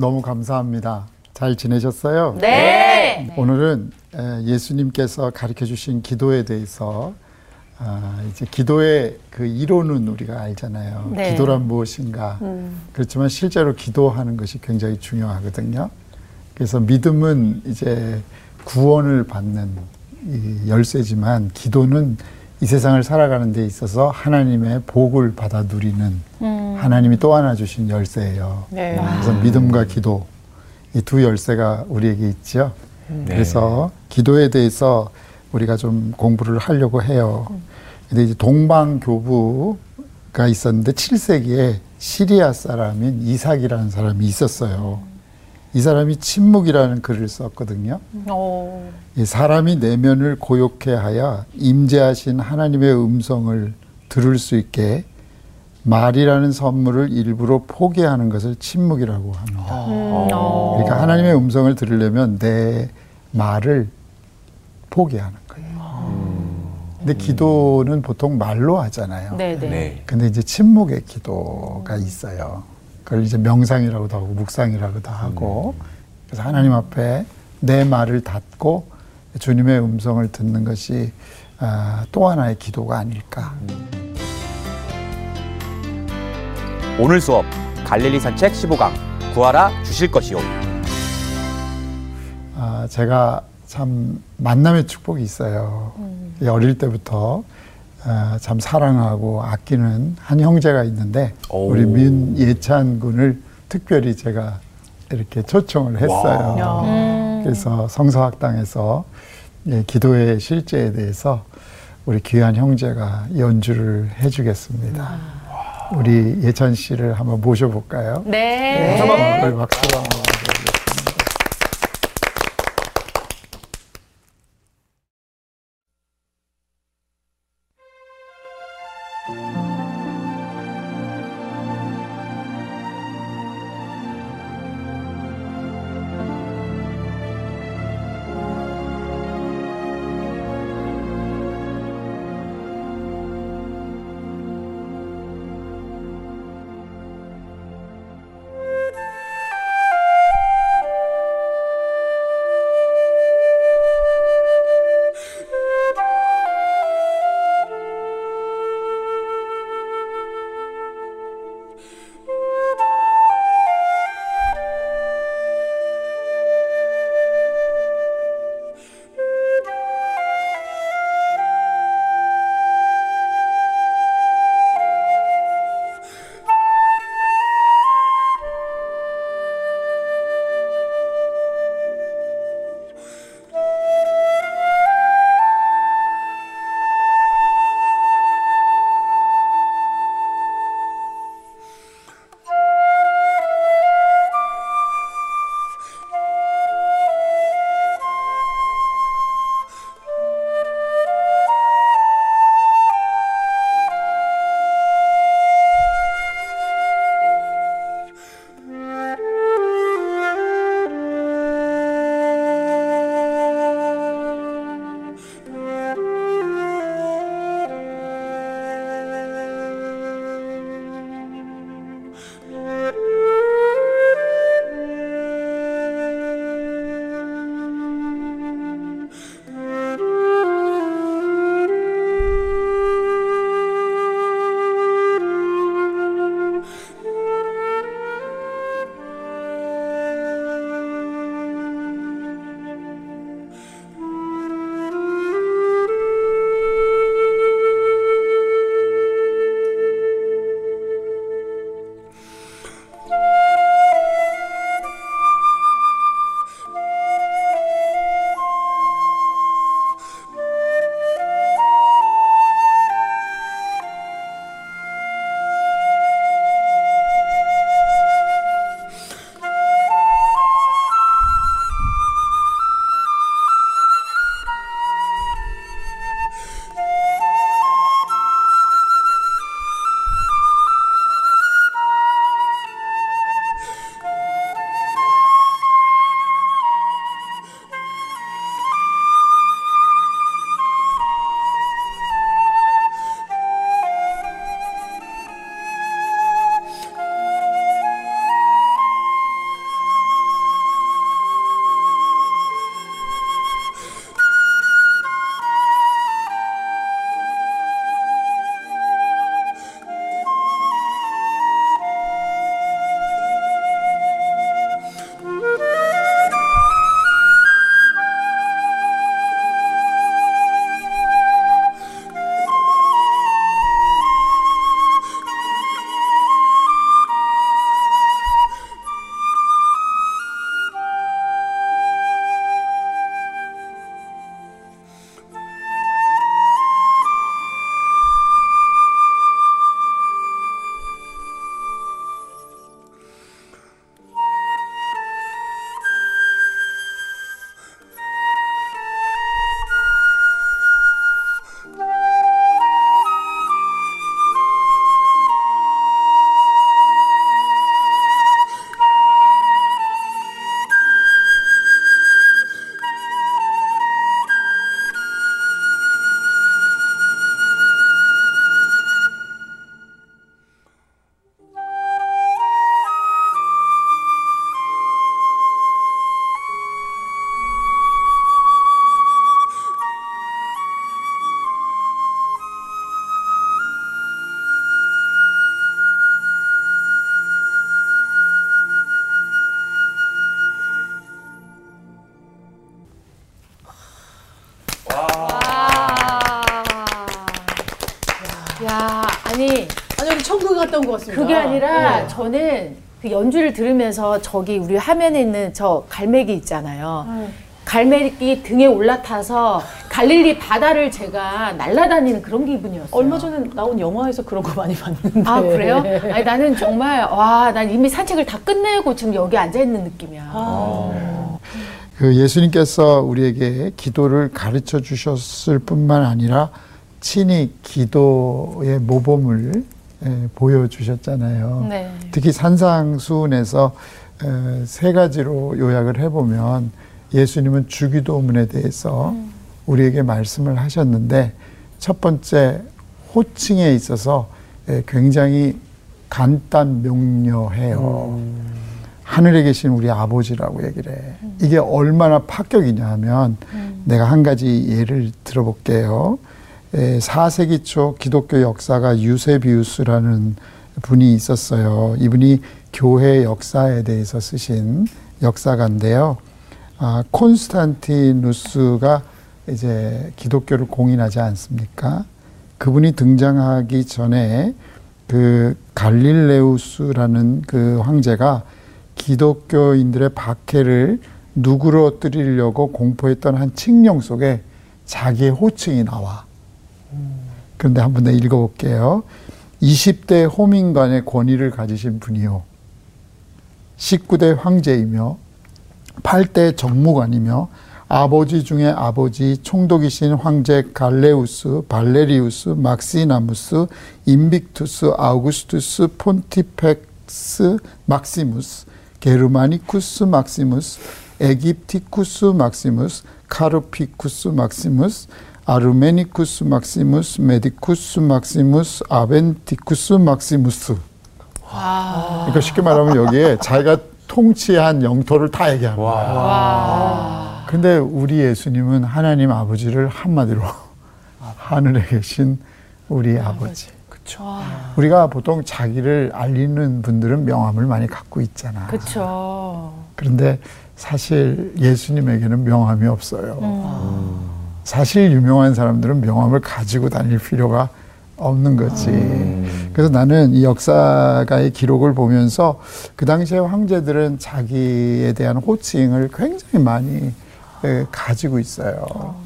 너무 감사합니다. 잘 지내셨어요? 네. 오늘은 에, 예수님께서 가르쳐 주신 기도에 대해서 아, 이제 기도의 그 이론은 우리가 알잖아요. 네. 기도란 무엇인가. 음. 그렇지만 실제로 기도하는 것이 굉장히 중요하거든요. 그래서 믿음은 이제 구원을 받는 이 열쇠지만 기도는 이 세상을 살아가는 데 있어서 하나님의 복을 받아 누리는 음. 하나님이 또 하나 주신 열쇠예요. 네. 그래서 믿음과 기도 이 두 열쇠가 우리에게 있죠. 네. 그래서 기도에 대해서 우리가 좀 공부를 하려고 해요. 근데 이제 동방교부가 있었는데 7세기에 시리아 사람인 이삭이라는 사람이 있었어요. 이 사람이 침묵이라는 글을 썼거든요. 오. 이 사람이 내면을 고요케 하여 임재하신 하나님의 음성을 들을 수 있게 말이라는 선물을 일부러 포기하는 것을 침묵이라고 합니다. 음. 어. 그러니까 하나님의 음성을 들으려면 내 말을 포기하는 거예요. 근데 기도는 보통 말로 하잖아요. 네네. 네. 근데 이제 침묵의 기도가 있어요. 그걸 이제 명상이라고도 하고 묵상이라고도 하고 그래서 하나님 앞에 내 말을 닫고 주님의 음성을 듣는 것이 아, 또 하나의 기도가 아닐까. 오늘 수업 갈릴리 산책 15강 구하라 주실 것이요. 아, 제가 참 만남의 축복이 있어요. 이 어릴 때부터 아, 참 사랑하고 아끼는 한 형제가 있는데 오. 우리 민예찬 군을 특별히 제가 이렇게 초청을 했어요. 음. 그래서 성서학당에서 예, 기도의 실제에 대해서 우리 귀한 형제가 연주를 해주겠습니다. 우리 예찬 씨를 한번 모셔볼까요? 네. 우리 박수로 한번. 같습니다. 그게 아니라 네. 저는 그 연주를 들으면서 저기 우리 화면에 있는 저 갈매기 있잖아요. 갈매기 등에 올라타서 갈릴리 바다를 제가 날아다니는 그런 기분이었어요. 얼마 전에 나온 영화에서 그런 거 많이 봤는데. 아 그래요? 아니 나는 정말 와, 난 이미 산책을 다 끝내고 지금 여기 앉아 있는 느낌이야. 아. 그 예수님께서 우리에게 기도를 가르쳐 주셨을 뿐만 아니라 친히 기도의 모범을 예, 보여주셨잖아요. 네. 특히 산상수훈에서 에, 세 가지로 요약을 해보면 예수님은 주기도문에 대해서 우리에게 말씀을 하셨는데 첫 번째 호칭에 있어서 에, 굉장히 간단 명료해요. 하늘에 계신 우리 아버지라고 얘기를 해. 이게 얼마나 파격이냐 하면 내가 한 가지 예를 들어볼게요. 에, 4세기 초 기독교 역사가 유세비우스라는 분이 있었어요. 이분이 교회 역사에 대해서 쓰신 역사가인데요. 아, 콘스탄티누스가 이제 기독교를 공인하지 않습니까? 그분이 등장하기 전에 그 갈릴레우스라는 그 황제가 기독교인들의 박해를 누그러뜨리려고 공포했던 한 칙령 속에 자기의 호칭이 나와. 그런데 한 번 더 읽어볼게요. 20대 호민관의 권위를 가지신 분이요. 19대 황제이며 8대 정무관이며 아버지 중에 아버지 총독이신 황제 갈레우스, 발레리우스, 막시나무스, Invictus, Augustus, Pontifex, Maximus, Germanicus Maximus, Aegypticus Maximus, Carpicus Maximus, Armenicus Maximus, Medicus Maximus, Adiabenicus Maximus. 그러니까 쉽게 말하면 여기에 자기가 통치한 영토를 다 얘기하는 거야. 근데 우리 예수님은 하나님 아버지를 한마디로 하늘에 계신 우리 아버지. 그렇죠. 우리가 보통 자기를 알리는 분들은 명함을 많이 갖고 있잖아. 그렇죠. 그런데 사실 예수님에게는 명함이 없어요. 사실 유명한 사람들은 명함을 가지고 다닐 필요가 없는 거지. 그래서 나는 이 역사가의 기록을 보면서 그 당시에 황제들은 자기에 대한 호칭을 굉장히 많이 에, 가지고 있어요.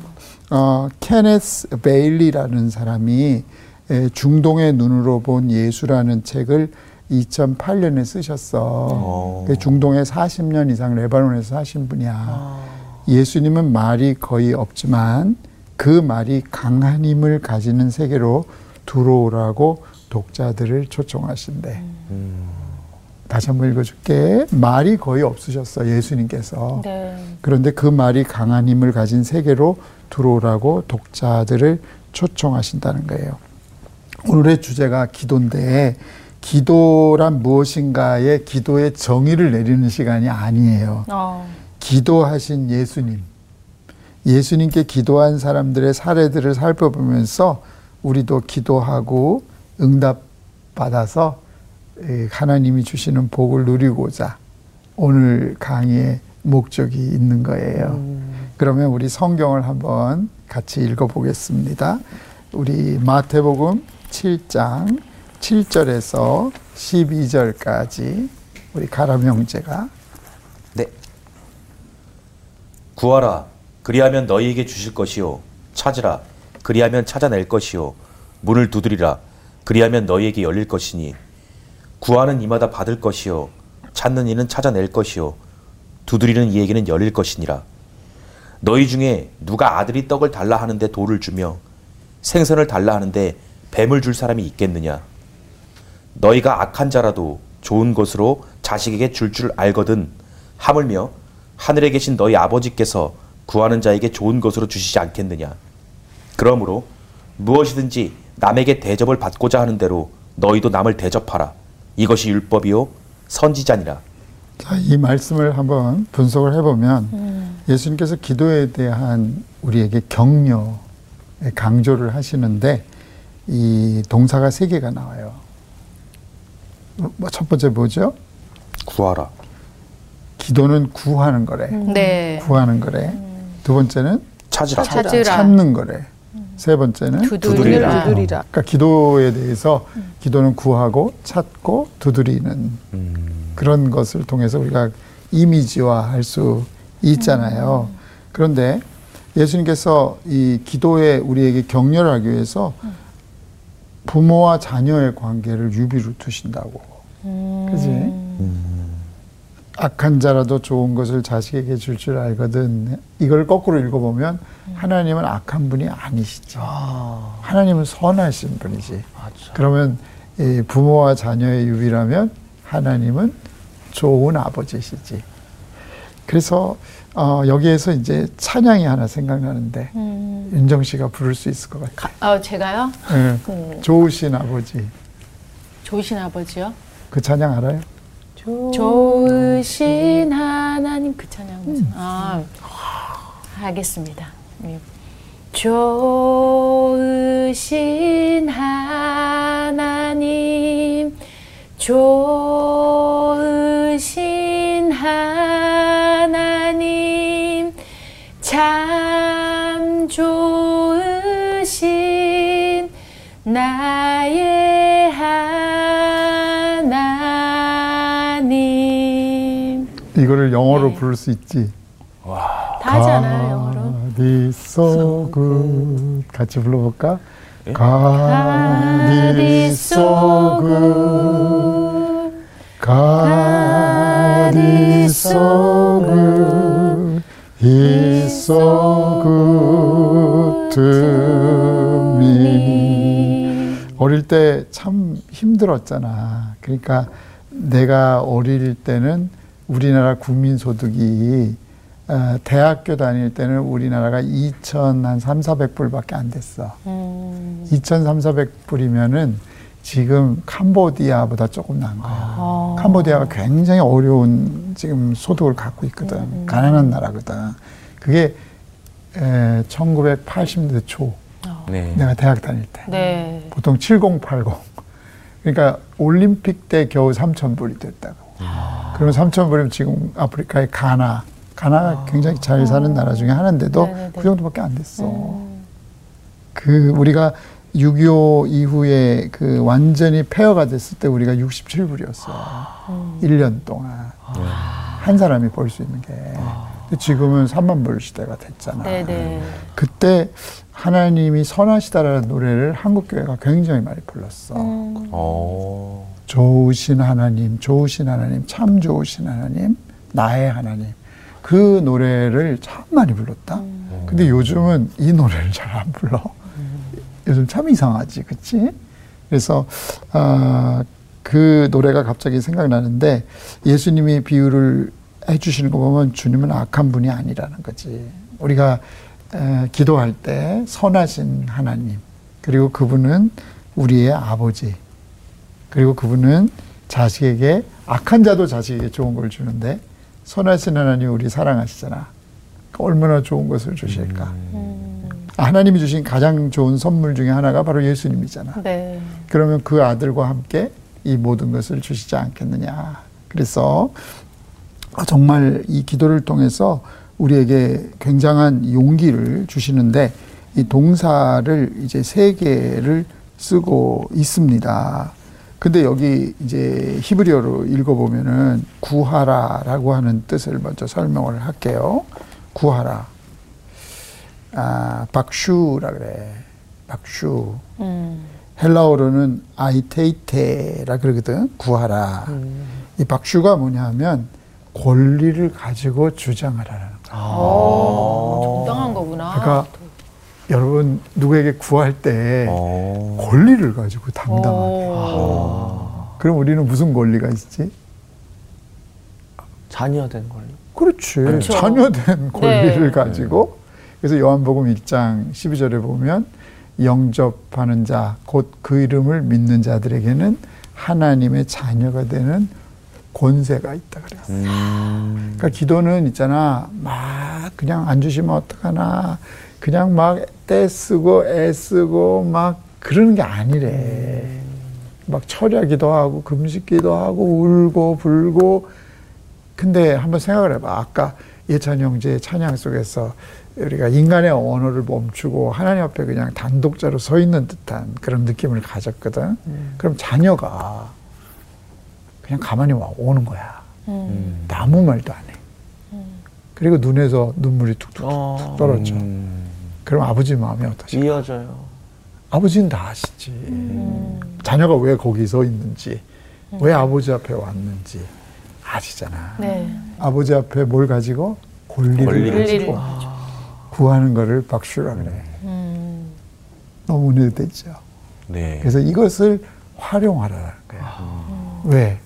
어, 케네스 베일리라는 사람이 에, 중동의 눈으로 본 예수라는 책을 2008년에 쓰셨어. 그 중동에 40년 이상 레바논에서 사신 분이야. 예수님은 말이 거의 없지만 그 말이 강한 힘을 가지는 세계로 들어오라고 독자들을 초청하신대. 다시 한번 읽어줄게. 말이 거의 없으셨어, 예수님께서. 네. 그런데 그 말이 강한 힘을 가진 세계로 들어오라고 독자들을 초청하신다는 거예요. 오늘의 주제가 기도인데, 기도란 무엇인가의 기도의 정의를 내리는 시간이 아니에요. 어. 기도하신 예수님, 예수님께 기도한 사람들의 사례들을 살펴보면서 우리도 기도하고 응답 받아서 에, 하나님이 주시는 복을 누리고자 오늘 강의의 목적이 있는 거예요. 그러면 우리 성경을 한번 같이 읽어보겠습니다. 우리 마태복음 7장 7절에서 12절까지 우리 가람 형제가 네. 구하라. 그리하면 너희에게 주실 것이요. 찾으라. 그리하면 찾아낼 것이요. 문을 두드리라. 그리하면 너희에게 열릴 것이니. 구하는 이마다 받을 것이요. 찾는 이는 찾아낼 것이요. 두드리는 이에게는 열릴 것이니라. 너희 중에 누가 아들이 떡을 달라 하는데 돌을 주며 생선을 달라 하는데 뱀을 줄 사람이 있겠느냐? 너희가 악한 자라도 좋은 것으로 자식에게 줄 줄 알거든 하물며 하늘에 계신 너희 아버지께서 구하는 자에게 좋은 것으로 주시지 않겠느냐? 그러므로 무엇이든지 남에게 대접을 받고자 하는 대로 너희도 남을 대접하라. 이것이 율법이요 선지자니라. 자, 이 말씀을 한번 분석을 해보면 예수님께서 기도에 대한 우리에게 격려, 강조를 하시는데 이 동사가 세 개가 나와요. 뭐첫 번째 뭐죠? 구하라 기도는 구하는 거래. 네. 구하는 거래. 두 번째는 찾으라 찾으라. 찾는 거래. 세 번째는 두드리라. 두드리라. 그러니까 기도에 대해서 기도는 구하고 찾고 두드리는 그런 것을 통해서 우리가 이미지화할 수 있잖아요. 그런데 예수님께서 이 기도에 우리에게 격려를 하기 위해서 부모와 자녀의 관계를 유비로 두신다고. 그지? 악한 자라도 좋은 것을 자식에게 줄 줄 알거든. 이걸 거꾸로 읽어보면 하나님은 악한 분이 아니시죠. 하나님은 선하신 분이지. 그러면 이 부모와 자녀의 유비라면 하나님은 좋은 아버지시지. 그래서 어, 여기에서 이제 찬양이 하나 생각나는데 윤정 씨가 부를 수 있을 것 같아요. 가, 어, 제가요? 예, 좋으신 아버지. 좋으신 아버지요? 그 찬양 알아요? 좋으신 하나님 그 찬양 무슨 아 알겠습니다. 예. 좋으신 하나님 좋 영어로 네. 부를 수 있지. 다 하잖아요 영어로 God is so good. 같이 불러볼까? 예? God is so good. God is so good. He's so good to me. 어릴 때 참 힘들었잖아. 그러니까 내가 어릴 때는 우리나라 국민 소득이 어, 대학교 다닐 때는 우리나라가 2천 한 3, 400불밖에 안 됐어. 음. 2천 3, 400불이면은 지금 캄보디아보다 조금 나은 거야. 아. 캄보디아가 굉장히 어려운 지금 소득을 갖고 있거든. 음, 가난한 나라거든. 그게 에, 1980년대 초 네. 내가 대학 다닐 때. 네. 보통 7080. 그러니까 올림픽 때 겨우 3,000불이 됐다 고. 그러면 3,000불이면 지금 아프리카의 가나. 가나가 굉장히 잘 사는 나라 중에 하나인데도 네네네. 그 정도밖에 안 됐어. 그 우리가 6.25 이후에 그 완전히 폐허가 됐을 때 우리가 67불이었어. 요 1년 동안. 한 사람이 벌 수 있는 게. 근데 지금은 3만 불 시대가 됐잖아. 네네. 그때 하나님이 선하시다라는 노래를 한국 교회가 굉장히 많이 불렀어. 어. 좋으신 하나님, 좋으신 하나님, 참 좋으신 하나님, 나의 하나님. 그 노래를 참 많이 불렀다. 근데 요즘은 이 노래를 잘 안 불러. 요즘 참 이상하지, 그치? 그래서, 아, 그 노래가 갑자기 생각나는데 예수님이 비유를 해주시는 거 보면 주님은 악한 분이 아니라는 거지. 우리가 에, 기도할 때 선하신 하나님, 그리고 그분은 우리의 아버지, 그리고 그분은 자식에게 악한 자도 자식에게 좋은 걸 주는데 선하신 하나님 우리 사랑하시잖아. 그러니까 얼마나 좋은 것을 주실까. 하나님이 주신 가장 좋은 선물 중에 하나가 바로 예수님이잖아. 네. 그러면 그 아들과 함께 이 모든 것을 주시지 않겠느냐. 그래서 아, 정말 이 기도를 통해서 우리에게 굉장한 용기를 주시는데 이 동사를 이제 세 개를 쓰고 있습니다. 근데 여기 이제 히브리어로 읽어보면은 구하라라고 하는 뜻을 먼저 설명을 할게요. 구하라. 아, 박슈라 그래. 박슈. 음. 헬라어로는 아이테이테라 그러거든. 구하라. 이 박슈가 뭐냐면 권리를 가지고 주장하라는 거야. 오, 정당한 거구나. 그러니까 여러분 누구에게 구할 때 어. 권리를 가지고 당당하게. 오. 그럼 우리는 무슨 권리가 있지? 자녀된 권리. 그렇지. 그렇죠. 자녀된 권리를 네. 가지고. 그래서 요한복음 1장 12절에 보면 영접하는 자, 곧 그 이름을 믿는 자들에게는 하나님의 자녀가 되는 권세가 있다 그랬어. 음. 그러니까 기도는 있잖아. 막 그냥 안 주시면 어떡하나. 그냥 막 떼쓰고 애쓰고 막 그러는 게 아니래. 막 철야기도 하고 금식기도 하고 울고 불고 근데 한번 생각을 해봐. 아까 예찬 형제 찬양 속에서 우리가 인간의 언어를 멈추고 하나님 앞에 그냥 단독자로 서 있는 듯한 그런 느낌을 가졌거든. 그럼 자녀가 그냥 가만히 와 오는 거야. 음. 아무 말도 안 해. 그리고 눈에서 눈물이 툭툭 어, 떨어져. 음. 그럼 아버지 마음이 어떠실까? 이어져요. 아버지는 다 아시지. 자녀가 왜 거기 서 있는지, 왜 아버지 앞에 왔는지 아시잖아. 네. 아버지 앞에 뭘 가지고 권리를, 권리를 가지고 권리를 구하는 거를 박슈라 그래. 음. 너무 은혜되죠. 네. 그래서 이것을 활용하라는 거야. 왜?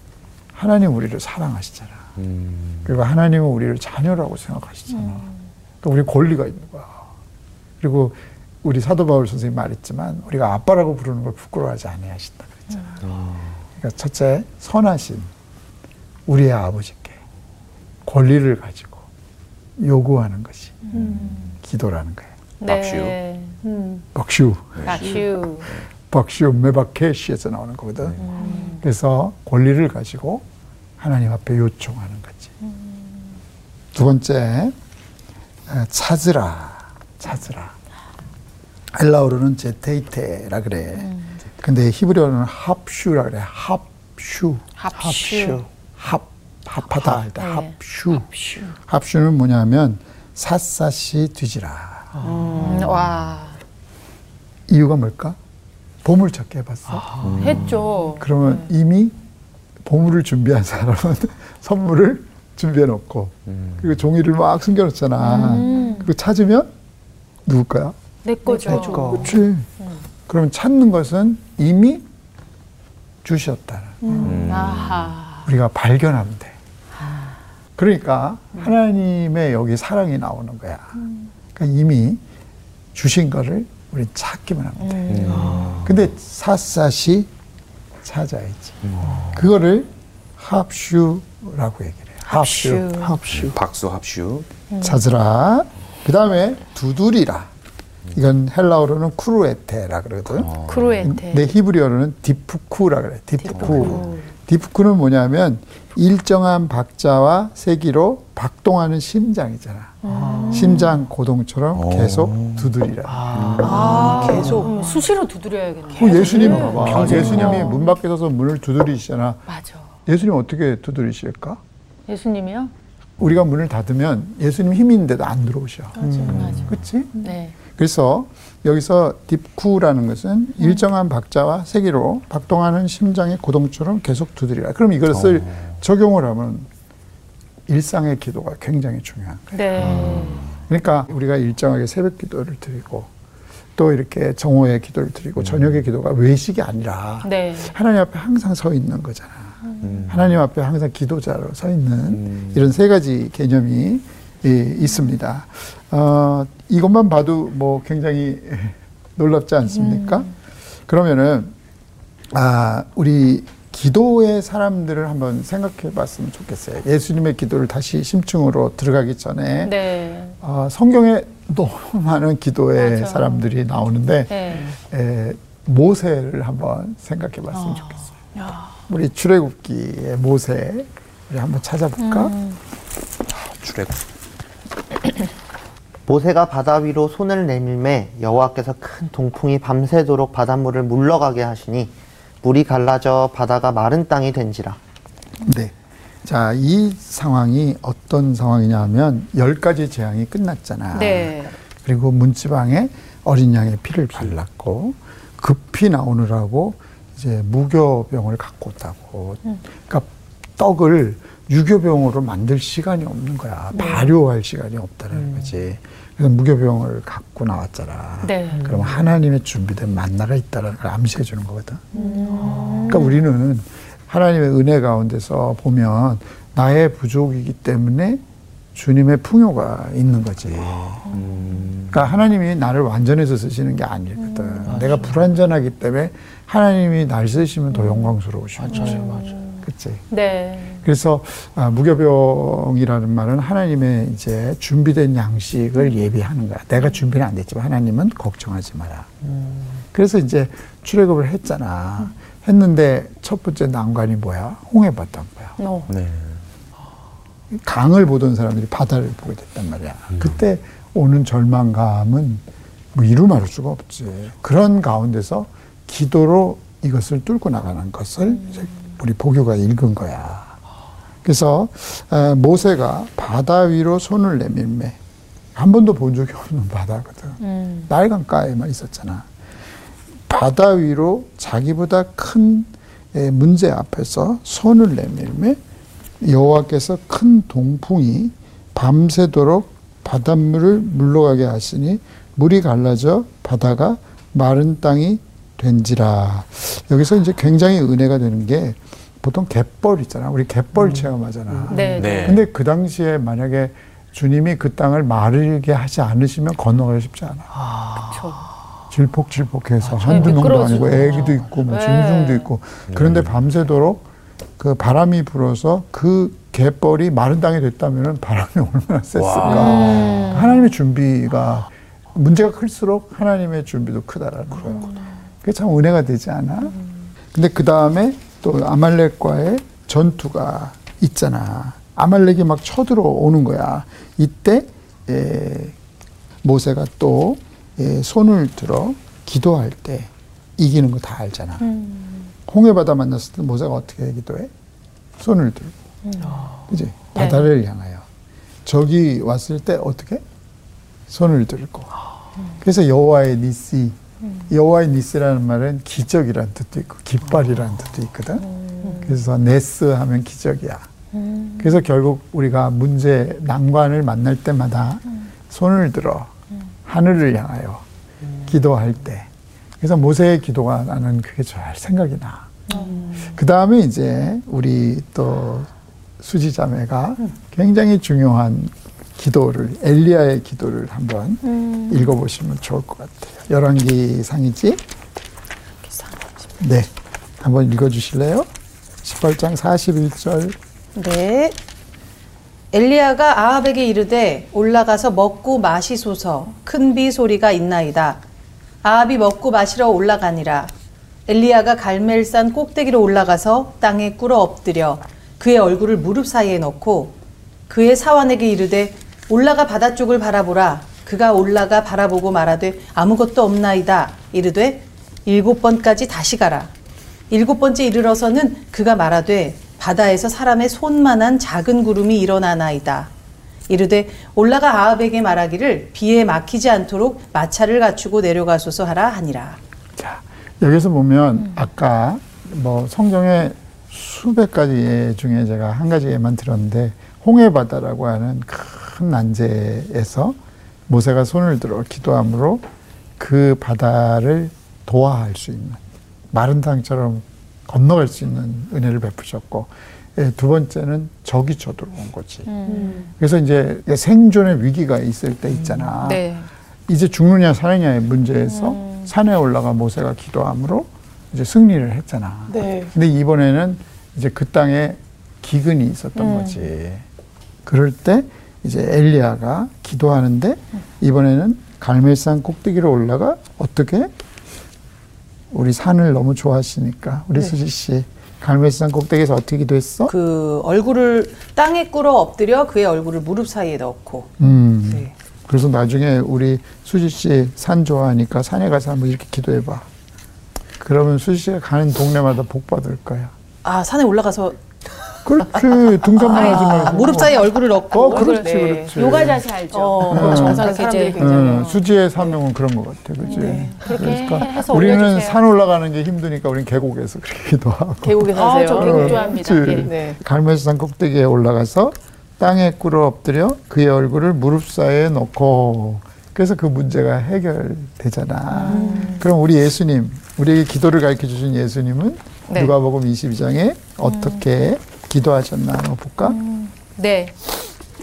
하나님 우리를 사랑하시잖아. 음. 그리고 하나님은 우리를 자녀라고 생각하시잖아. 그러니까 우리 권리가 있는 거야. 그리고 우리 사도 바울 선생님 말했지만 우리가 아빠라고 부르는 걸 부끄러워하지 아니하신다 그랬잖아. 그러니까 첫째 선하신 우리의 아버지께 권리를 가지고 요구하는 것이 기도라는 거예요. 네. 박슈, 박슈. 박슈 메바케시에서 나오는 거거든. 그래서 권리를 가지고 하나님 앞에 요청하는 거지. 두 번째 에, 찾으라, 찾으라. 헬라어로는 제테이테라 그래. 근데 히브리어는 합슈라 그래. 합슈. 합슈. 합 합하다 할때 네. 합슈. 합슈 는 뭐냐면 샅샅이 뒤지라. 음, 와. 이유가 뭘까? 보물 찾기 해봤어. 했죠. 그러면 이미 보물을 준비한 사람은 선물을 준비해 놓고 그리고 종이를 막 숨겨 놓잖아. 그리고 찾으면 누구 거야? 내 거죠. 내 거. 그렇지. 그러면 찾는 것은 이미 주셨다는. 음. 아하. 우리가 발견하면 돼. 그러니까 하나님의 여기 사랑이 나오는 거야. 그러니까 이미 주신 거를 우리 찾기만 하면 돼. 근데 샅샅이 찾아야지. 그거를 합슈라고 얘기를 해요. 합슈. 합슈. 박수 합슈. 찾으라. 그 다음에 두드리라. 이건 헬라어로는 쿠르에테라 그러거든. 크루엔테. 내 히브리어로는 디프쿠라 그래. 디프쿠. 디프쿠는 뭐냐면 일정한 박자와 세기로 박동하는 심장이잖아. 심장 고동처럼 오. 계속 두드리라. 아, 계속. 음, 수시로 두드려야겠네. 그 예수님 봐봐. 예수님이 문 밖에 서서 문을 두드리시잖아. 맞아. 예수님 어떻게 두드리실까? 예수님이요? 우리가 문을 닫으면 예수님 힘이 있는데도 안 들어오셔. 맞아, 맞아. 그렇지? 네. 그래서 여기서 딥쿠라는 것은 일정한 박자와 세기로 박동하는 심장의 고동처럼 계속 두드리라. 그럼 이것을 적용을 하면 일상의 기도가 굉장히 중요한 거예요. 네. 그러니까 우리가 일정하게 새벽 기도를 드리고 또 이렇게 정오의 기도를 드리고 저녁의 기도가 외식이 아니라 네. 하나님 앞에 항상 서 있는 거잖아. 하나님 앞에 항상 기도자로 서 있는 음. 이런 세 가지 개념이 예, 있습니다. 어, 이것만 봐도 뭐 굉장히 놀랍지 않습니까? 그러면은 아, 우리 기도의 사람들을 한번 생각해 봤으면 좋겠어요. 예수님의 기도를 다시 심층으로 들어가기 전에 네. 어, 성경에 너무 많은 기도의 맞아. 사람들이 나오는데 네. 에, 모세를 한번 생각해 봤으면 좋겠어요. 우리 출애굽기의 모세 우리 한번 찾아볼까? 출애굽. 모세가 바다 위로 손을 내밀매 여호와께서 큰 동풍이 밤새도록 바닷물을 물러가게 하시니 물이 갈라져 바다가 마른 땅이 된지라. 네. 자, 이 상황이 어떤 상황이냐면 열 가지 재앙이 끝났잖아. 네. 그리고 문지방에 어린 양의 피를 발랐고 급히 나오느라고 이제 무교병을 갖고 왔다고. 그러니까 떡을 유교병으로 만들 시간이 없는 거야. 발효할 시간이 없다는 거지. 그래서 무교병을 갖고 나왔잖아. 네. 그럼 하나님의 준비된 만나가 있다는 걸 암시해 주는 거거든. 그러니까 우리는 하나님의 은혜 가운데서 보면 나의 부족이기 때문에 주님의 풍요가 있는 거지. 그러니까 하나님이 나를 완전해서 쓰시는 게 아니거든. 내가 불완전하기 때문에 하나님이 날 쓰시면 더 영광스러우시고. 맞아요, 맞아요. 그치? 네. 그래서 아, 무교병이라는 말은 하나님의 이제 준비된 양식을 예비하는 거야. 내가 준비는 안 됐지만 하나님은 걱정하지 마라. 그래서 이제 출애굽을 했잖아. 했는데 첫 번째 난관이 뭐야? 홍해 봤던 거야. 어. 네. 강을 보던 사람들이 바다를 보게 됐단 말이야. 그때 오는 절망감은 뭐 이루 말할 수가 없지. 그런 가운데서 기도로 이것을 뚫고 나가는 것을 이제 우리 보교가 읽은 거야. 그래서 에, 모세가 바다 위로 손을 내밀매 한 번도 본 적이 없는 바다거든. 나일강가에만 있었잖아. 바다 위로 자기보다 큰 에, 문제 앞에서 손을 내밀매 여호와께서 큰 동풍이 밤새도록 바닷물을 물러가게 하시니 물이 갈라져 바다가 마른 땅이 된지라. 여기서 이제 굉장히 은혜가 되는 게 보통 갯벌 있잖아. 우리 갯벌 체험하잖아. 네. 네. 근데 그 당시에 만약에 주님이 그 땅을 마르게 하지 않으시면 건너가기 쉽지 않아. 그렇죠. 질퍽질퍽해서 한두 명도. 아니고 애기도 있고 뭐 네. 짐승도 있고 그런데 밤새도록 그 바람이 불어서 그 갯벌이 마른 땅이 됐다면 바람이 얼마나 셌을까. 하나님의 준비가 문제가 클수록 하나님의 준비도 크다라는 거예요. 그게 참 은혜가 되지 않아? 근데 그 다음에 또 아말렉과의 전투가 있잖아. 아말렉이 막 쳐들어오는 거야. 이때 에, 모세가 또 에, 손을 들어 기도할 때 이기는 거 다 알잖아. 홍해 바다 만났을 때 모세가 어떻게 기도해? 손을 들고, 그지? 바다를 향하여. 저기 왔을 때 어떻게? 손을 들고. 그래서 여호와의 니시, 여호와의 니스라는 말은 기적이라는 뜻도 있고 깃발이라는 뜻도 있거든. 그래서 네스 하면 기적이야. 그래서 결국 우리가 문제 난관을 만날 때마다 손을 들어 하늘을 향하여 기도할 때. 그래서 모세의 기도가 나는 그게 잘 생각이 나. 그 다음에 이제 우리 또 수지자매가 굉장히 중요한 기도를 엘리야의 기도를 한번 읽어보시면 좋을 것 같아요. 열왕기 상이지? 네, 한번 읽어 주실래요? 18장 41절. 네. 엘리야가 아합에게 이르되 올라가서 먹고 마시소서 큰 비 소리가 있나이다. 아합이 먹고 마시러 올라가니라. 엘리야가 갈멜산 꼭대기로 올라가서 땅에 꿇어 엎드려 그의 얼굴을 무릎 사이에 넣고 그의 사환에게 이르되 올라가 바다 쪽을 바라보라. 그가 올라가 바라보고 말하되 아무것도 없나이다. 이르되 일곱 번까지 다시 가라. 일곱 번째 이르러서는 그가 말하되 바다에서 사람의 손만한 작은 구름이 일어나나이다. 이르되 올라가 아합에게 말하기를 비에 막히지 않도록 마차를 갖추고 내려가소서 하라 하니라. 자, 여기서 보면 아까 뭐 성경에 수백 가지 예 중에 제가 한 가지 예만 들었는데 홍해바다라고 하는 큰 난제에서 모세가 손을 들어 기도함으로 그 바다를 도화할 수 있는 마른 땅처럼 건너갈 수 있는 은혜를 베푸셨고 예, 두 번째는 적이 쳐들어온 거지. 그래서 이제 생존의 위기가 있을 때 있잖아. 네. 이제 죽느냐 사느냐의 문제에서 산에 올라가 모세가 기도함으로 이제 승리를 했잖아. 네. 근데 이번에는 이제 그 땅에 기근이 있었던 거지. 그럴 때 이제 엘리야가 기도하는데 이번에는 갈멜산 꼭대기로 올라가 어떻게 우리 산을 너무 좋아하시니까 우리 수지 씨 갈멜산 꼭대기에서 어떻게 기도했어? 그 얼굴을 땅에 꿇어 엎드려 그의 얼굴을 무릎 사이에 넣고 음. 네. 그래서 나중에 우리 수지 씨 산 좋아하니까 산에 가서 한번 이렇게 기도해봐. 그러면 수지 씨가 가는 동네마다 복 받을 거야. 아 산에 올라가서 그렇지 등산만 하지 말고 무릎 사이에 얼굴을 넣고 어 그렇지 네. 그렇지. 요가 자세 알죠? 어, 음. 정상 이제- 굉장히 응, 수지의 사명은 그런 것 같아, 그지? 네. 그렇게 해서 우리는 올려주세요. 산 올라가는 게 힘드니까 우리는 계곡에서 그렇게 기도하고. 계곡에 아, 사세요. 저 계곡 어, 좋아합니다. 예. 네. 갈멜산 꼭대기에 올라가서 땅에 꿇어 엎드려 그의 얼굴을 무릎 사이에 놓고 그래서 그 문제가 해결되잖아. 그럼 우리 예수님, 우리에게 기도를 가르쳐 주신 예수님은 네. 누가복음 22장에 어떻게 기도하셨나 한번 볼까? 네.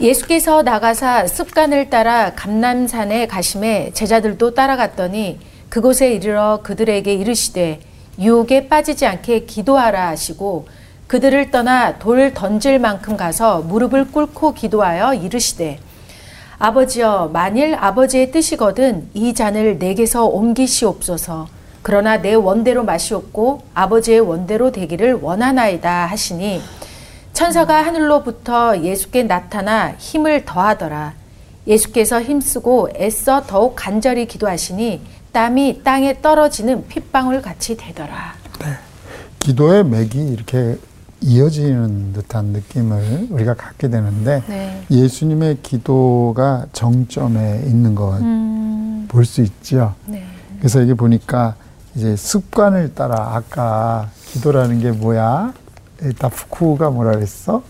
예수께서 나가사 습관을 따라 감남산에 가심에 제자들도 따라갔더니 그곳에 이르러 그들에게 이르시되 유혹에 빠지지 않게 기도하라 하시고 그들을 떠나 돌 던질 만큼 가서 무릎을 꿇고 기도하여 이르시되 아버지여 만일 아버지의 뜻이거든 이 잔을 내게서 옮기시옵소서 그러나 내 원대로 마시옵고 아버지의 원대로 되기를 원하나이다 하시니 천사가 하늘로부터 예수께 나타나 힘을 더하더라 예수께서 힘쓰고 애써 더욱 간절히 기도하시니 땀이 땅에 떨어지는 핏방울 같이 되더라. 기도의 맥이 이렇게 이어지는 듯한 느낌을 우리가 갖게 되는데 네. 예수님의 기도가 정점에 있는 것 볼수 있죠. 네. 그래서 여기 보니까 이제 습관을 따라 아까 기도라는 게 뭐야? 일단 후쿠가 뭐라 그랬어?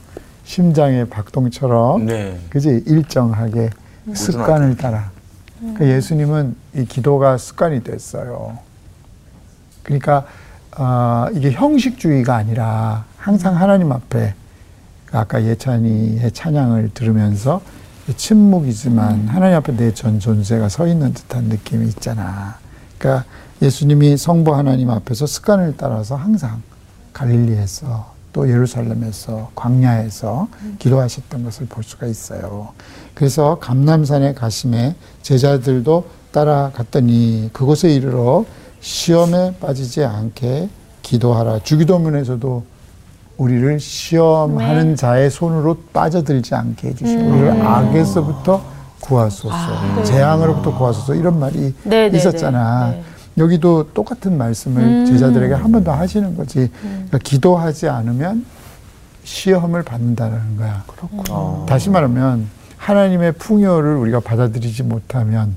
심장의 박동처럼 네. 그지 일정하게 습관을 따라. 그러니까 예수님은 이 기도가 습관이 됐어요. 그러니까 어, 이게 형식주의가 아니라 항상 하나님 앞에 아까 예찬이의 찬양을 들으면서 침묵이지만 하나님 앞에 내 전 존재가 서 있는 듯한 느낌이 있잖아. 그러니까 예수님이 성부 하나님 앞에서 습관을 따라서 항상 갈릴리에서 또 예루살렘에서 광야에서 기도하셨던 것을 볼 수가 있어요. 그래서 감남산에 가심에 제자들도 따라갔더니 그곳에 이르러 시험에 빠지지 않게 기도하라. 주기도문에서도 우리를 시험하는 자의 손으로 빠져들지 않게 해주시고 우리를 악에서부터 구하소서, 재앙으로부터 구하소서 이런 말이 네, 네, 있었잖아. 여기도 똑같은 말씀을 제자들에게 한 번 더 하시는 거지. 그러니까 기도하지 않으면 시험을 받는다는 거야. 어. 다시 말하면 하나님의 풍요를 우리가 받아들이지 못하면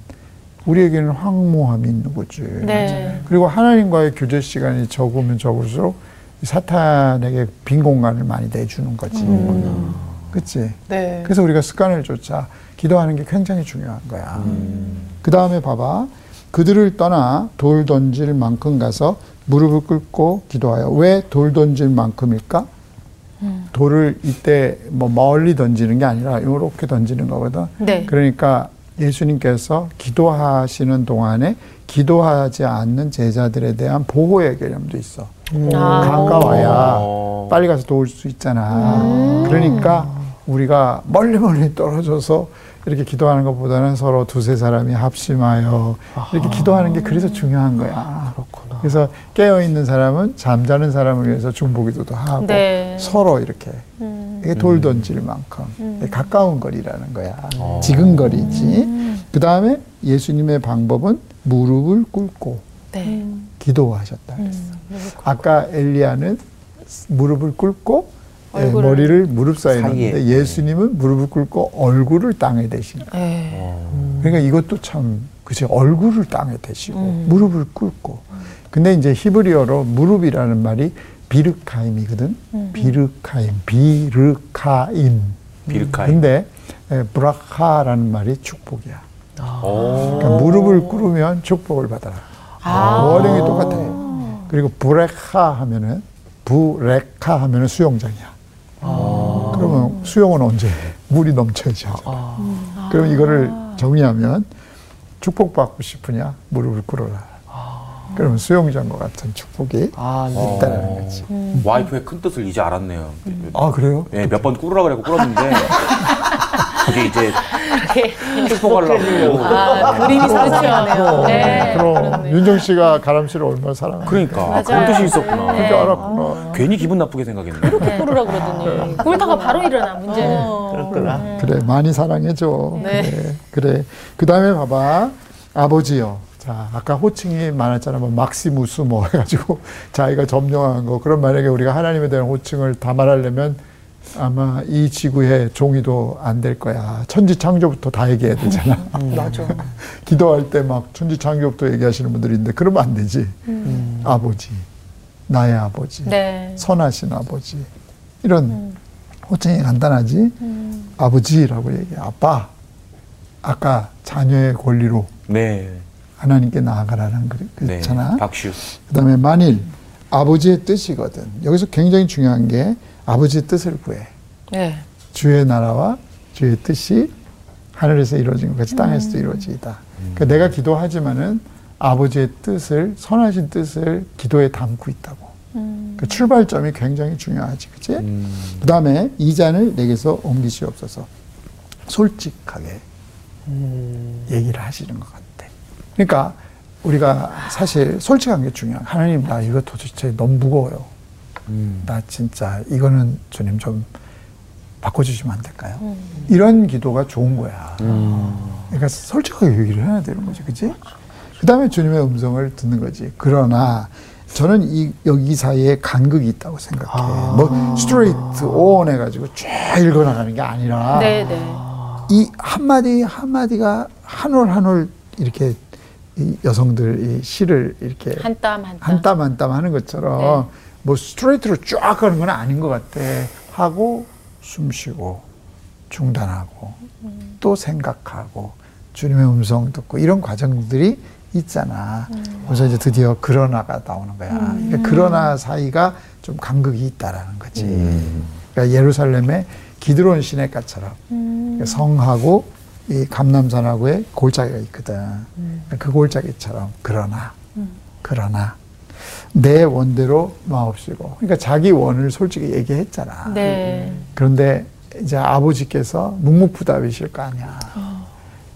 우리에게는 황무함이 있는 거지. 네. 그리고 하나님과의 교제 시간이 적으면 적을수록 이 사탄에게 빈 공간을 많이 내주는 거지. 그치? 네. 그래서 우리가 습관을 쫓아 기도하는 게 굉장히 중요한 거야. 그 다음에 봐봐. 그들을 떠나 돌 던질 만큼 가서 무릎을 꿇고 기도하여. 왜 돌 던질 만큼일까? 돌을 이때 뭐 멀리 던지는 게 아니라 이렇게 던지는 거거든. 네. 그러니까 예수님께서 기도하시는 동안에 기도하지 않는 제자들에 대한 보호의 개념도 있어. 아. 가까워야 어. 빨리 가서 도울 수 있잖아. 그러니까 우리가 멀리 멀리 떨어져서 이렇게 기도하는 것보다는 서로 두세 사람이 합심하여 이렇게 기도하는 게 그래서 중요한 거야. 그렇구나. 그래서 깨어 있는 사람은 잠자는 사람을 위해서 중보기도도 하고 네. 서로 이렇게 이게 돌 던질 만큼 가까운 거리라는 거야. 지근거리지. 그 다음에 예수님의 방법은 무릎을 꿇고 네. 기도하셨다 그랬어. 아까 엘리야는 무릎을 꿇고 예, 머리를 무릎 사이에. 놨는데 예수님은 무릎을 꿇고 얼굴을 땅에 대신. 거야. 네. 그러니까 이것도 참 그치 얼굴을 땅에 대시고 무릎을 꿇고. 근데 이제 히브리어로 무릎이라는 말이 비르카임이거든. 비르카임 비르카임. 비르카임. 근데 에, 브라카라는 말이 축복이야. 오. 그러니까 무릎을 꿇으면 축복을 받아라. 원형이 똑같아요 그리고 브레카 하면은 부레카 하면은 수영장이야 그러면 수영은 언제 해? 물이 넘쳐야지 하잖아 그럼 이거를 정의하면 축복받고 싶으냐 무릎을 꿇어라. 그러면 수영장과 같은 축복이 아, 네. 있다라는 거지. 와이프의 큰 뜻을 이제 알았네요. 아 그래요? 예, 몇 번 꿇으라 그래고 꿇었는데 그게 이제 축복하려고 아, 그림이 상징하네요. 네. 그럼 윤정 씨가 가람 씨를 얼마나 사랑하는 그러니까 그런 뜻이 있었구나. 그렇게 알았구나. 괜히 기분 나쁘게 생각했네. 꿇으라 그러더니. 꿇다가 바로 일어나 문제는. 그렇구나. 그래 많이 사랑해줘. 그래 그래. 그 다음에 봐봐 아버지요. 자 아까 호칭이 많았잖아. 뭐 막시무스 뭐 해가지고 자기가 점령한 거. 그럼 만약에 우리가 하나님에 대한 호칭을 다 말하려면 아마 이 지구에 종이도 안 될 거야. 천지 창조부터 다 얘기해야 되잖아. 맞아. 기도할 때 막 천지 창조부터 얘기하시는 분들이 있는데 그러면 안 되지. 아버지, 나의 아버지, 네. 선하신 아버지 이런 호칭이 간단하지. 아버지라고 얘기해. 아빠. 아까 자녀의 권리로 네. 하나님께 나아가라는 그- 네. 박슈. 그다음에 만일 아버지의 뜻이거든. 여기서 굉장히 중요한 게 아버지의 뜻을 구해. 네. 주의 나라와 주의 뜻이 하늘에서 이루어진 것 같이 땅에서도 이루어지이다. 그러니까 내가 기도하지만은 아버지의 뜻을 선하신 뜻을 기도에 담고 있다고. 그 출발점이 굉장히 중요하지, 그치? 음. 그 다음에 이 잔을 내게서 옮기시옵소서. 솔직하게 얘기를 하시는 것 같아. 그러니까 우리가 사실 솔직한 게 중요해. 하나님, 나 이거 도대체 너무 무거워요. 음. 나 진짜 이거는 주님 좀 바꿔주시면 안 될까요? 이런 기도가 좋은 거야. 그러니까 솔직하게 얘기를 해야 되는 거지, 그지? 그 다음에 주님의 음성을 듣는 거지. 그러나 저는 이 여기 사이에 간극이 있다고 생각해. 뭐 straight on 해가지고 쫙 읽어나가는 게 아니라 네, 네. 이 한마디 한마디가 한 올 한 올 이렇게 이 여성들 이 시를 이렇게 한 땀 한 땀. 한 땀 한 땀 하는 것처럼 뭐 스트레이트로 쫙 가는 건 아닌 것 같아. 하고 숨 쉬고 중단하고 또 생각하고 주님의 음성 듣고 이런 과정들이 있잖아. 그래서 이제 드디어 그러나가 나오는 거야. 그러니까 그러나 사이가 좀 간극이 있다라는 거지. 그러니까 예루살렘의 기드론 시내가처럼 그러니까 성하고 이 감남산하고의 골짜기가 있거든. 그러니까 그 골짜기처럼 그러나 그러나 내 원대로 마옵시고 그러니까 자기 원을 솔직히 얘기했잖아. 네. 그런데 이제 아버지께서 묵묵부답이실 거 아니야.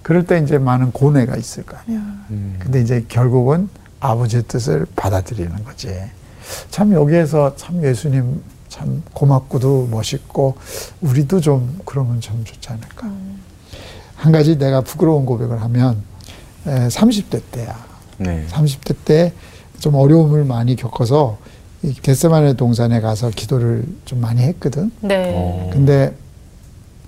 그럴 때 이제 많은 고뇌가 있을 거 아니야. 근데 이제 결국은 아버지의 뜻을 받아들이는 거지. 참 여기에서 참 예수님 참 고맙고도 멋있고 우리도 좀 그러면 참 좋지 않을까. 한 가지 내가 부끄러운 고백을 하면 에, 30대 때야. 네. 30대 때 좀 어려움을 많이 겪어서 이 겟세마네 동산에 가서 기도를 좀 많이 했거든. 네. 어. 근데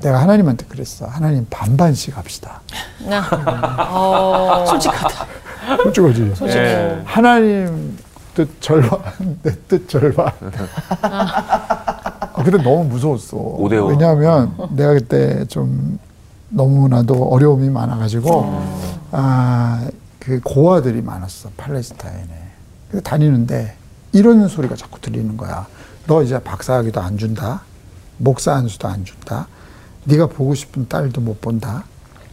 내가 하나님한테 그랬어. 하나님 반반씩 합시다. 아. 어. 솔직하다. 솔직하지. 네. 하나님 뜻 절반, 내 뜻 절반. 아, 근데 너무 무서웠어. 오대 오. 왜냐하면 내가 그때 좀 너무나도 어려움이 많아가지고, 아, 그 고아들이 많았어. 팔레스타인에. 다니는데 이런 소리가 자꾸 들리는 거야. 너 이제 박사학위도 안 준다. 목사 안수도 안 준다. 네가 보고 싶은 딸도 못 본다.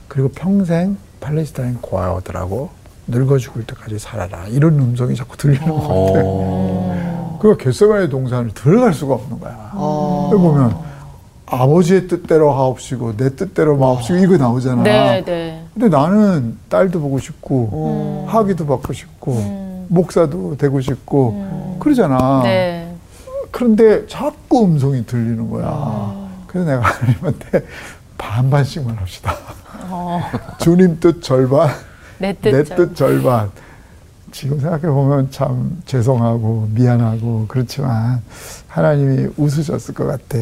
그리고 평생 팔레스타인 고아들하고 늙어 죽을 때까지 살아라. 이런 음성이 자꾸 들리는 것 같아. 그가 겟세마네 동산을 들어갈 수가 없는 거야. 여기 보면 아버지의 뜻대로 하옵시고 내 뜻대로 마옵시고 이거 나오잖아. 네, 네. 근데 나는 딸도 보고 싶고 학위도 받고 싶고 목사도 되고 싶고 그러잖아. 네. 그런데 자꾸 음성이 들리는 거야. 그래서 내가 하나님한테 반반씩만 합시다. 주님 뜻 절반, 내 뜻. 내뜻 절반. 지금 생각해 보면 참 죄송하고 미안하고 그렇지만 하나님이 웃으셨을 것 같아.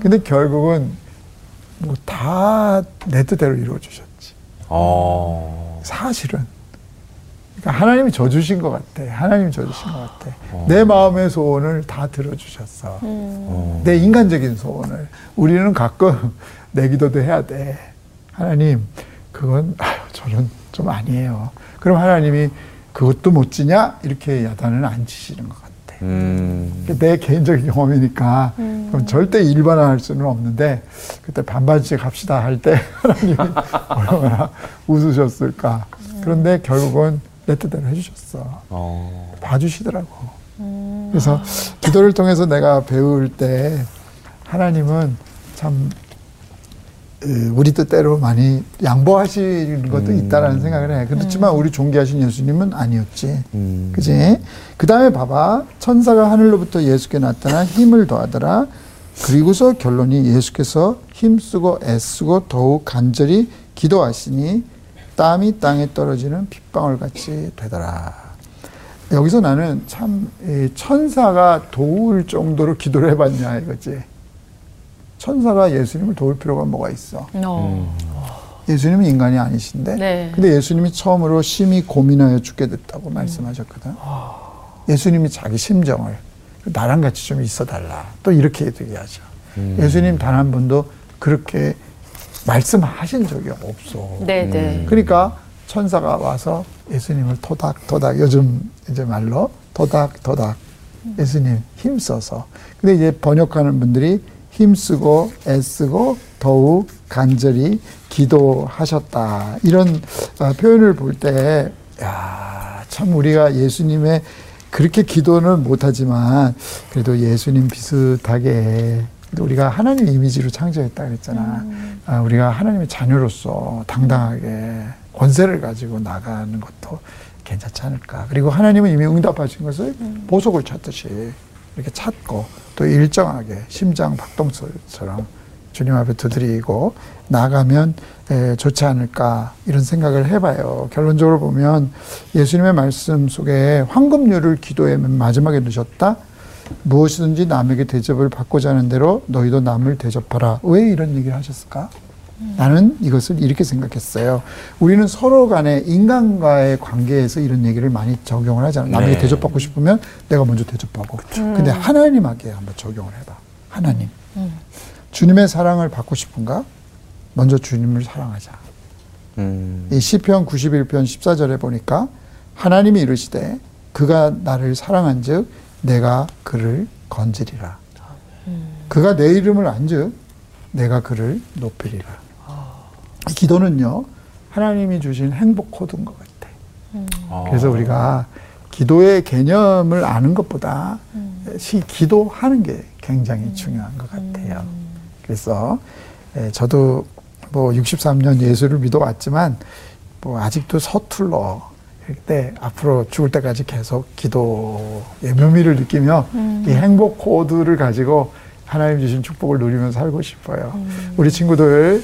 근데 결국은 뭐 다 내 뜻대로 이루어 주셨지. 어. 사실은. 그러니까 하나님이 져주신 것 같아. 하나님이 져주신 것 같아. 내 마음의 소원을 다 들어주셨어. 내 인간적인 소원을. 우리는 가끔 내 기도도 해야 돼. 하나님, 그건, 아유, 저는 좀 아니에요. 그럼 하나님이 그것도 못 지냐? 이렇게 야단을 안 치시는 것 같아. 음. 내 개인적인 경험이니까 그럼 절대 일반화할 수는 없는데 그때 반반씩 합시다 할 때 하나님이 얼마나 웃으셨을까. 그런데 결국은 내 뜻대로 해주셨어. 어. 봐주시더라고. 그래서 기도를 통해서 내가 배울 때 하나님은 참 에, 우리 뜻대로 많이 양보하시는 것도 있다라는 생각을 해. 그렇지만 우리 존귀하신 예수님은 아니었지. 음. 그지? 그 다음에 봐봐. 천사가 하늘로부터 예수께 나타나 힘을 더하더라. 그리고서 결론이 예수께서 힘쓰고 애쓰고 더욱 간절히 기도하시니 땀이 땅에 떨어지는 빗방울 같이 되더라. 여기서 나는 참이 천사가 도울 정도로 기도를 해봤냐 이거지. 천사가 예수님을 도울 필요가 뭐가 있어? 어. 예수님은 인간이 아니신데. 네. 근데 예수님이 처음으로 심히 고민하여 죽게 됐다고 말씀하셨거든. 예수님이 자기 심정을 나랑 같이 좀 있어 달라. 또 이렇게 얘기하죠. 예수님 단 한 번도 그렇게 말씀하신 적이 없어. 네, 네. 그러니까 천사가 와서 예수님을 토닥토닥 요즘 이제 말로 토닥토닥 예수님 힘써서 근데 이제 번역하는 분들이 힘쓰고 애쓰고 더욱 간절히 기도하셨다 이런 어, 표현을 볼 때 야, 참 우리가 예수님의 그렇게 기도는 못하지만 그래도 예수님 비슷하게 우리가 하나님 이미지로 창조했다 그랬잖아. 아, 우리가 하나님의 자녀로서 당당하게 권세를 가지고 나가는 것도 괜찮지 않을까. 그리고 하나님은 이미 응답하신 것을 보석을 찾듯이 이렇게 찾고 또 일정하게 심장 박동처럼 주님 앞에 두드리고 나가면 에, 좋지 않을까 이런 생각을 해봐요. 결론적으로 보면 예수님의 말씀 속에 황금률을 기도의 맨 마지막에 넣으셨다. 무엇이든지 남에게 대접을 받고자 하는 대로 너희도 남을 대접하라. 왜 이런 얘기를 하셨을까? 나는 이것을 이렇게 생각했어요. 우리는 서로 간에 인간과의 관계에서 이런 얘기를 많이 적용을 하잖아요. 남에게 네. 대접받고 싶으면 내가 먼저 대접하고. 근데 하나님에게 한번 적용을 해봐. 하나님. 주님의 사랑을 받고 싶은가? 먼저 주님을 사랑하자. 음. 이 시편 91편 14절에 보니까 하나님이 이르시되 그가 나를 사랑한즉 내가 그를 건지리라. 그가 내 이름을 안즉 내가 그를 높이리라. 이 기도는요 하나님이 주신 행복 코드인 것 같아. 어. 그래서 우리가 기도의 개념을 아는 것보다 시 기도하는 게 굉장히 중요한 것 같아요. 그래서 에, 저도 뭐 63년 예수를 믿어왔지만 뭐 아직도 서툴러 그때 앞으로 죽을 때까지 계속 기도의 묘미를 느끼며 이 행복 코드를 가지고 하나님 주신 축복을 누리며 살고 싶어요. 우리 친구들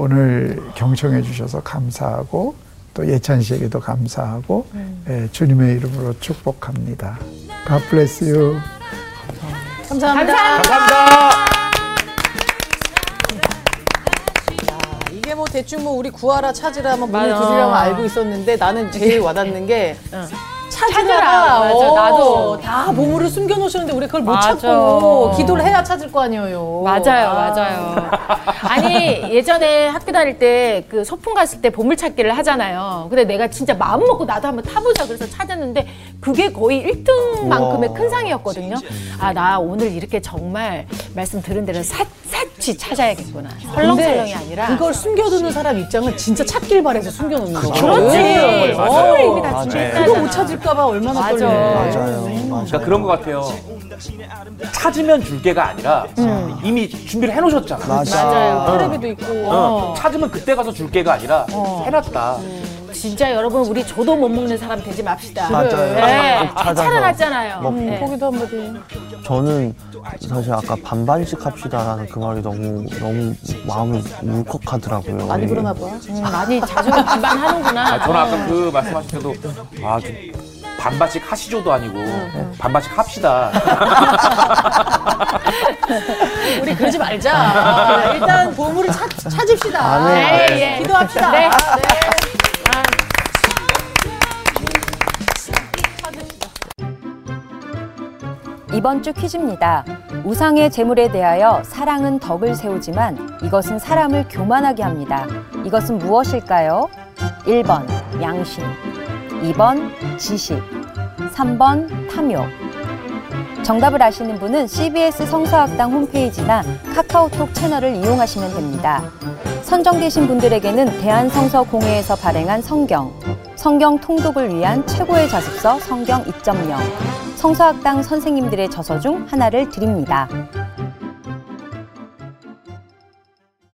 오늘 경청해 주셔서 감사하고 또 예찬 씨에게도 감사하고 예, 주님의 이름으로 축복합니다. God bless you. 감사합니다. 감사합니다. 이게 뭐 대충 뭐 우리 구하라 찾으라 뭐 문을. 두드리라고 알고 있었는데 나는 제일 와닿는 게 찾으라. 찾으라. 맞아, 나도. 다 보물을 숨겨놓으셨는데 우리 그걸 못 맞아. 찾고 기도를 해야 찾을 거 아니에요. 맞아요, 아. 맞아요. 아니 예전에 학교 다닐 때 그 소풍 갔을 때 보물 찾기를 하잖아요. 근데 내가 진짜 마음 먹고 나도 한번 타보자 그래서 찾았는데 그게 거의 1등만큼의 큰 상이었거든요. 아 나 오늘 이렇게 정말 말씀 들은 대로 샅샅이 찾아야겠구나. 설렁설렁이 아니라. 그걸 숨겨두는 사람 입장은 진짜 찾길 바래서 숨겨놓는 거. 그렇지. 맞아요. 어, 이미 다 맞아요. 준비했다잖아. 그거 못 찾을까 봐 얼마나 맞아. 떨려. 맞아요. 그러니까 그런 것 같아요. 찾으면 줄 게가 아니라 이미 준비를 해놓으셨잖아. 맞아요. 테레비도 있고. 어. 찾으면 그때 가서 줄 게가 아니라 해놨다. 진짜 여러분 우리 저도 못 먹는 사람 되지 맙시다. 맞아요. 네. 꼭 찾아서 차려놨잖아요. 먹고. 네. 거기도 한마디. 저는 사실 아까 반반씩 합시다라는 그 말이 너무 너무 마음이 울컥하더라고요. 많이 그러나 봐. 음, 많이 자주 반반 하는구나. 아, 저는 아까 그 말씀하실 때도 아, 좀 반반씩 하시죠도 아니고 반반씩 합시다. 우리 그러지 말자. 일단 보물을 찾, 찾읍시다. 아, 네. 예, 예. 기도합시다. 네. 이번 주 퀴즈입니다. 우상의 재물에 대하여 사랑은 덕을 세우지만 이것은 사람을 교만하게 합니다. 이것은 무엇일까요? 1번 양심, 2번 지식, 3번 탐욕. 정답을 아시는 분은 CBS 성서학당 홈페이지나 카카오톡 채널을 이용하시면 됩니다. 선정되신 분들에게는 대한성서공회에서 발행한 성경, 성경 통독을 위한 최고의 자습서 성경 2.0, 성서학당 선생님들의 저서 중 하나를 드립니다.